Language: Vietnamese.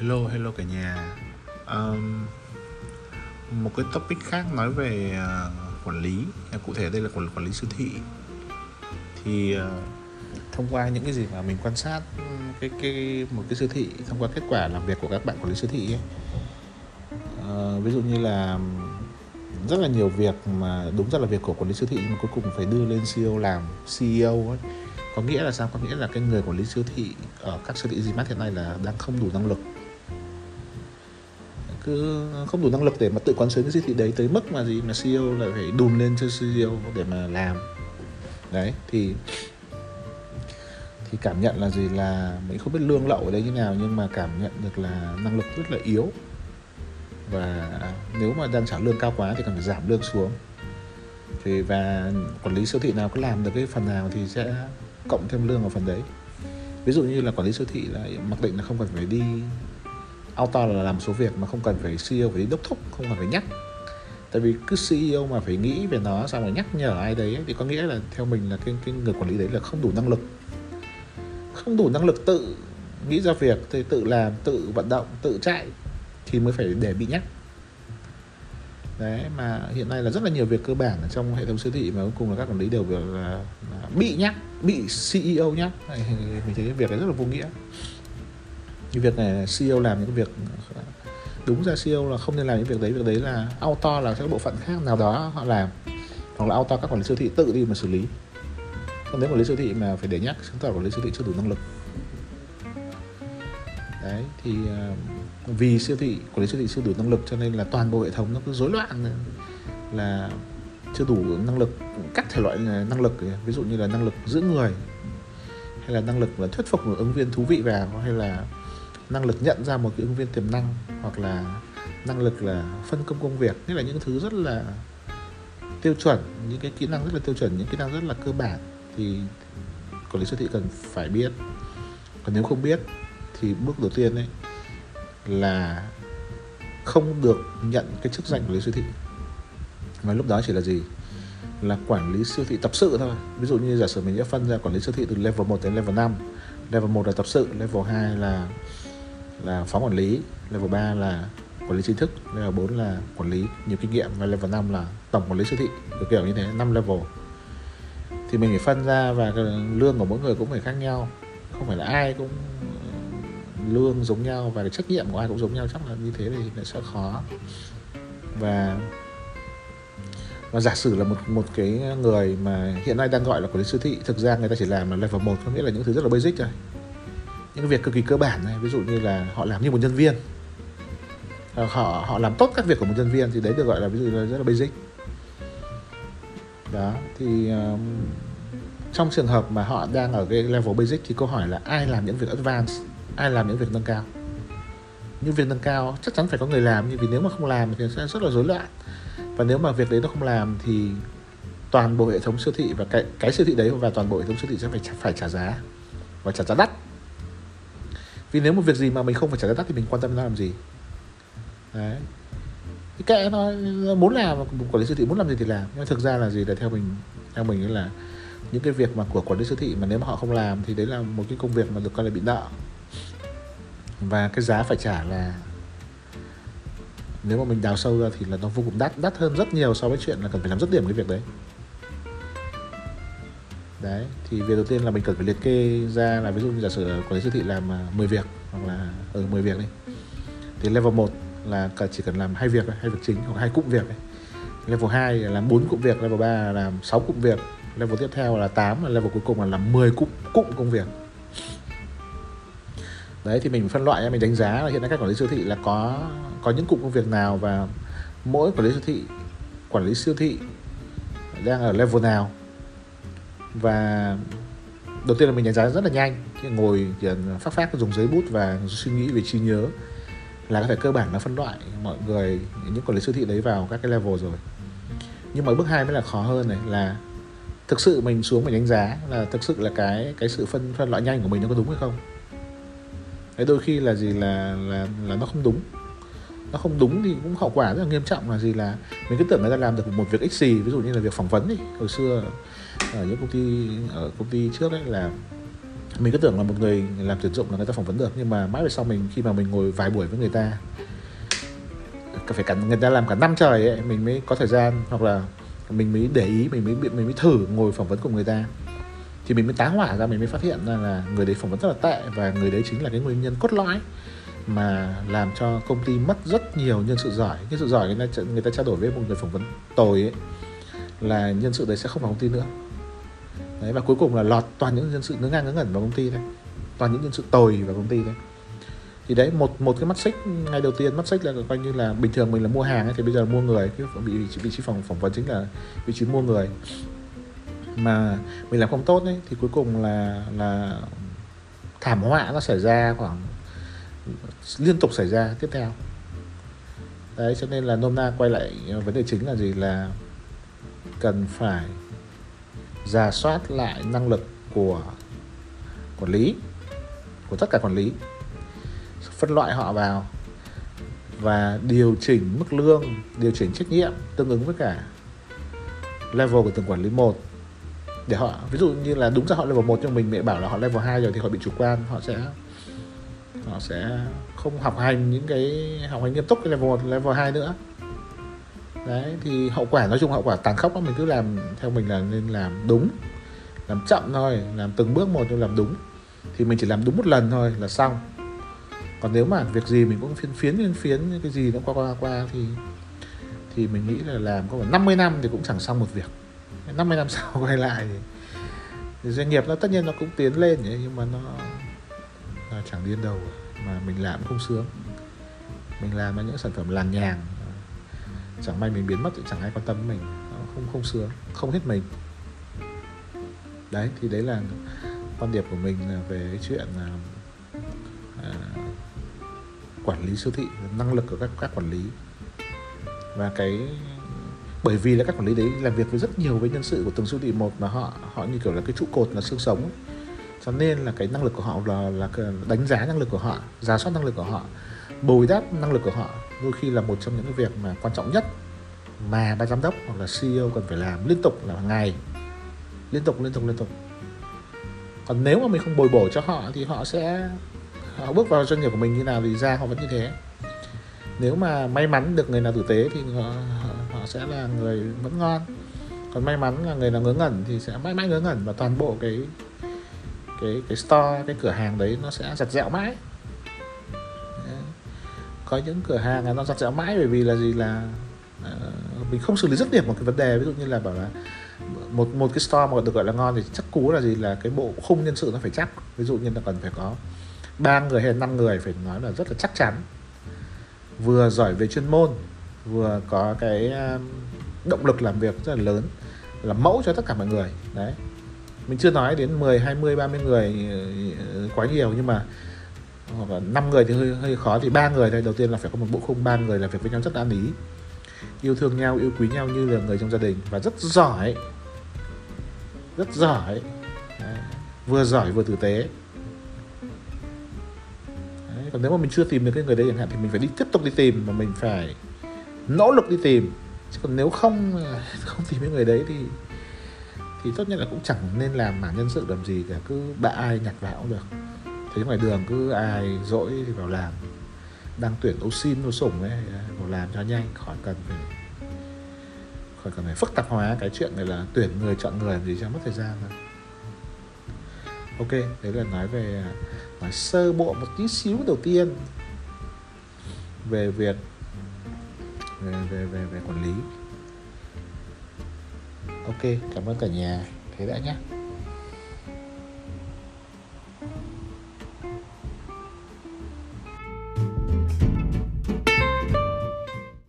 hello hello cả nhà. Um, một cái topic khác nói về uh, quản lý. Ờ, cụ thể đây là quản quản lý siêu thị. Thì uh, thông qua những cái gì mà mình quan sát cái cái một cái siêu thị thông qua kết quả làm việc của các bạn quản lý siêu thị ấy, uh, ví dụ như là rất là nhiều việc mà đúng ra là việc của quản lý siêu thị nhưng mà cuối cùng phải đưa lên CEO làm CEO ấy. Có nghĩa là sao? Có nghĩa là cái người quản lý siêu thị ở các siêu thị Gmart hiện nay là đang không đủ năng lực cứ không đủ năng lực để mà tự quán xuyến cái siêu thị đấy tới mức mà gì mà CEO lại phải đùn lên cho CEO để mà làm. Đấy, thì thì cảm nhận là gì là mình không biết lương lậu ở đây như nào nhưng mà cảm nhận được là năng lực rất là yếu. Và nếu mà đang trả lương cao quá thì cần phải giảm lương xuống. Thì và quản lý siêu thị nào có làm được cái phần nào thì sẽ cộng thêm lương vào phần đấy. Ví dụ như là quản lý siêu thị là mặc định là không cần phải đi auto là làm số việc mà không cần phải CEO phải đi đốc thúc không cần phải nhắc. Tại vì cứ CEO mà phải nghĩ về nó xong rồi nhắc nhở ai đấy thì có nghĩa là theo mình là cái cái người quản lý đấy là không đủ năng lực. Không đủ năng lực tự nghĩ ra việc thì tự làm tự vận động tự chạy thì mới phải để bị nhắc. Đấy mà hiện nay là rất là nhiều việc cơ bản ở trong hệ thống siêu thị mà cuối cùng là các quản lý đều là, là bị nhắc bị CEO nhắc. Mình thấy cái việc này rất là vô nghĩa cái việc này CEO làm những cái việc đúng ra CEO là không nên làm những việc đấy việc đấy là auto là các bộ phận khác nào đó họ làm, hoặc là auto các quản lý siêu thị tự đi mà xử lý. Còn nếu quản lý siêu thị mà phải để nhắc, chứng tỏ quản lý siêu thị chưa đủ năng lực. Đấy, thì ờ, vì siêu thị, quản lý siêu thị chưa đủ năng lực cho nên là toàn bộ hệ thống nó cứ rối loạn, là chưa đủ năng lực các thể loại ờ, năng lực. Ví dụ như là năng lực giữ người, hay là năng lực là thuyết phục một ứng viên thú vị vào, hay là năng lực nhận ra một cái ứng viên tiềm năng hoặc là năng lực là phân công công việc. Nghĩa là những thứ rất là tiêu chuẩn, những cái kỹ năng rất là tiêu chuẩn, những kỹ năng rất là cơ bản thì quản lý siêu thị cần phải biết. Còn nếu không biết thì bước đầu tiên ấy là không được nhận cái chức danh quản lý siêu thị. Và lúc đó chỉ là gì? Là quản lý siêu thị tập sự thôi. Ví dụ như giả sử mình sẽ phân ra quản lý siêu thị từ level 1 đến level 5 level 1 là tập sự, level 2 là là phó quản lý, level 3 là quản lý chính thức, level 4 là quản lý nhiều kinh nghiệm và level 5 là tổng quản lý siêu thị. Kiểu kiểu như thế 5 level. Thì mình phải phân ra và lương của mỗi người cũng phải khác nhau. Không phải là ai cũng ờ, lương giống nhau và cái trách nhiệm của ai cũng giống nhau, chắc là như thế thì nó sẽ khó. Và và giả sử là một một cái người mà hiện nay đang gọi là quản lý siêu thị, thực ra người ta chỉ làm là level 1 có nghĩa là những thứ rất là basic thôi những việc cực kỳ cơ bản này ví dụ như là họ làm như một nhân viên. Ờ, họ họ làm tốt các việc của một nhân viên thì đấy được gọi là ví dụ là rất là basic. Đó thì um, trong trường hợp mà họ đang ở cái level basic thì câu hỏi là ai làm những việc advanced ai làm những việc nâng cao? Những việc nâng cao chắc chắn phải có người làm nhưng vì nếu mà không làm thì sẽ rất là rối loạn. Và nếu mà việc đấy nó không làm thì toàn bộ hệ thống siêu thị và cái cái siêu thị đấy và toàn bộ hệ thống siêu thị sẽ phải phải trả giá và trả giá đắt vì nếu một việc gì mà mình không phải trả giá đắt thì mình quan tâm nó làm gì. Đấy. Thì kệ nó muốn làm quản lý siêu thị, muốn làm gì thì làm. Nhưng thực ra là gì là theo mình theo mình là những cái việc mà của quản lý siêu thị mà nếu mà họ không làm thì đấy là một cái công việc mà được coi là bị nợ. Và cái giá phải trả là nếu mà mình đào sâu ra thì là nó vô cùng đắt đắt hơn rất nhiều so với chuyện là cần phải làm rất điểm cái việc đấy đấy thì việc đầu tiên là mình cần phải liệt kê ra là ví dụ như giả sử quản lý siêu thị làm à, 10 việc hoặc là ở ừ, 10 việc đi. Thì level 1 là chỉ cần làm hai việc hai việc chính hoặc hai cụm việc level 2 là làm bốn cụm việc level 3 là làm 6 cụm việc level tiếp theo là 8 là level cuối cùng là làm 10 cụm cụm công việc. Đấy thì mình phân loại mình đánh giá là hiện nay các quản lý siêu thị là có có những cụm công việc nào và mỗi quản lý siêu thị quản lý siêu thị đang ở level nào và đầu tiên là mình đánh giá rất là nhanh ngồi phát phát dùng giấy bút và suy nghĩ về trí nhớ là có thể cơ bản là phân loại mọi người, những quản lý siêu thị đấy vào các cái level rồi. Nhưng mà bước hai mới là khó hơn này, là thực sự mình xuống mình đánh giá là thực sự là cái cái sự phân phân loại nhanh của mình nó có đúng hay không? Cái đôi khi là gì là là là nó không đúng. Nó không đúng thì cũng hậu quả rất là nghiêm trọng là gì là mình cứ tưởng người ta làm được một việc ích gì, ví dụ như là việc phỏng vấn đi. Hồi xưa ở những công ty ở công ty trước đấy là mình cứ tưởng là một người làm tuyển dụng là người ta phỏng vấn được, nhưng mà mãi về sau mình, khi mà mình ngồi vài buổi với người ta phải cả, người ta làm cả năm trời ấy, mình mới có thời gian hoặc là mình mới để ý, mình mới mình mới thử ngồi phỏng vấn cùng người ta. Thì mình mới tá hỏa ra, mình mới phát hiện ra là người đấy phỏng vấn rất là tệ và người đấy chính là cái nguyên nhân cốt lõi mà làm cho công ty mất rất nhiều nhân sự giỏi. Nhân sự giỏi người ta người ta trao đổi với một người phỏng vấn tồi ấy, là nhân sự đấy sẽ không vào công ty nữa đấy và cuối cùng là lọt toàn những nhân sự ngớ ngang ngớ ngẩn vào công ty đấy toàn những nhân sự tồi vào công ty đấy thì đấy một một cái mắt xích ngay đầu tiên mắt xích là coi như là bình thường mình là mua hàng ấy, thì bây giờ mua người cái vị, vị, vị trí phòng phỏng vấn chính là vị trí mua người. Mà mình làm không tốt ấy thì cuối cùng là là thảm họa nó xảy ra khoảng liên tục xảy ra tiếp theo. Đấy cho nên là nôm na quay lại ờ, vấn đề chính là gì là cần phải giả soát lại năng lực của quản lý của tất cả quản lý phân loại họ vào và điều chỉnh mức lương điều chỉnh trách nhiệm tương ứng với cả level của từng quản lý một. Để họ ví dụ như là đúng ra họ level 1 nhưng mình mẹ bảo là họ level 2 rồi thì họ bị chủ quan họ sẽ họ sẽ không học hành những cái học hành nghiêm túc cái level 1, level 2 nữa đấy thì hậu quả nói chung hậu quả tàn khốc đó mình cứ làm theo mình là nên làm đúng làm chậm thôi làm từng bước một nhưng làm đúng. Thì mình chỉ làm đúng một lần thôi là xong. Còn nếu mà việc gì mình cũng phiến phiến phiến phiến cái gì nó qua qua qua thì thì mình nghĩ là làm có 50 năm thì cũng chẳng xong một việc. 50 năm sau quay lại thì, thì doanh nghiệp nó tất nhiên nó cũng tiến lên nhưng mà nó nó chẳng điên đầu mà mình làm không sướng. Mình làm những sản phẩm làng nhàng chẳng may mình biến mất thì chẳng ai quan tâm mình. Không không sướng không hết mình. Đấy thì đấy là quan điểm của mình về cái chuyện là à, quản lý siêu thị năng lực của các các quản lý. Và cái bởi vì là các quản lý đấy làm việc với rất nhiều với nhân sự của từng siêu thị một mà họ họ như kiểu là cái trụ cột là xương sống ấy. cho nên là cái năng lực của họ là là đánh giá năng lực của họ giả soát năng lực của họ bồi đắp năng lực của họ đôi khi là một trong những cái việc mà quan trọng nhất mà ban giám đốc hoặc là CEO cần phải làm liên tục là hàng ngày. Liên tục liên tục liên tục. Còn nếu mà mình không bồi bổ cho họ thì họ sẽ họ bước vào doanh nghiệp của mình như nào thì ra họ vẫn như thế. Nếu mà may mắn được người nào tử tế thì họ, họ sẽ là người vẫn ngon. Còn may mắn là người nào ngớ ngẩn thì sẽ mãi mãi ngớ ngẩn và toàn bộ cái cái cái store cái cửa hàng đấy nó sẽ giặt dẹo mãi có những cửa hàng là nó giặt dẻo mãi bởi vì là gì là uh, mình không xử lý rất điểm một cái vấn đề. Ví dụ như là bảo là một một cái store mà được gọi là ngon thì chắc cú là gì là cái bộ khung nhân sự nó phải chắc. Ví dụ như là cần phải có ba người hay năm người phải nói là rất là chắc chắn. Vừa giỏi về chuyên môn vừa có cái ờ, động lực làm việc rất là lớn là mẫu cho tất cả mọi người. Đấy. Mình chưa nói đến 10, 20, 30 người ờ, quá nhiều nhưng mà hoặc là 5 người thì hơi hơi khó. Thì ba người thôi. Đầu tiên là phải có một bộ khung, ba người làm việc với nhau rất an ý. Yêu thương nhau, yêu quý nhau như là người trong gia đình. Và rất giỏi. Rất giỏi. Đấy. vừa giỏi vừa tử tế. Đấy. còn nếu mà mình chưa tìm được cái người đấy chẳng hạn thì mình phải đi tiếp tục đi tìm và mình phải nỗ lực đi tìm. Chứ còn nếu không không tìm cái người đấy thì thì tốt nhất là cũng chẳng nên làm mảng nhân sự làm gì cả. Cứ bạ ai nhặt vào cũng được thấy ngoài đường cứ ai dỗi thì vào làm đang tuyển ô xin ô sủng ấy, vào làm cho nhanh, khỏi cần phải khỏi cần phải phức tạp hóa cái chuyện này là tuyển người, chọn người làm gì cho mất thời gian thôi. Ok, đấy là nói về, nói sơ bộ một tí xíu đầu tiên. Về việc về về về về quản lý. Ok, cảm ơn cả nhà. Thế đã nhé.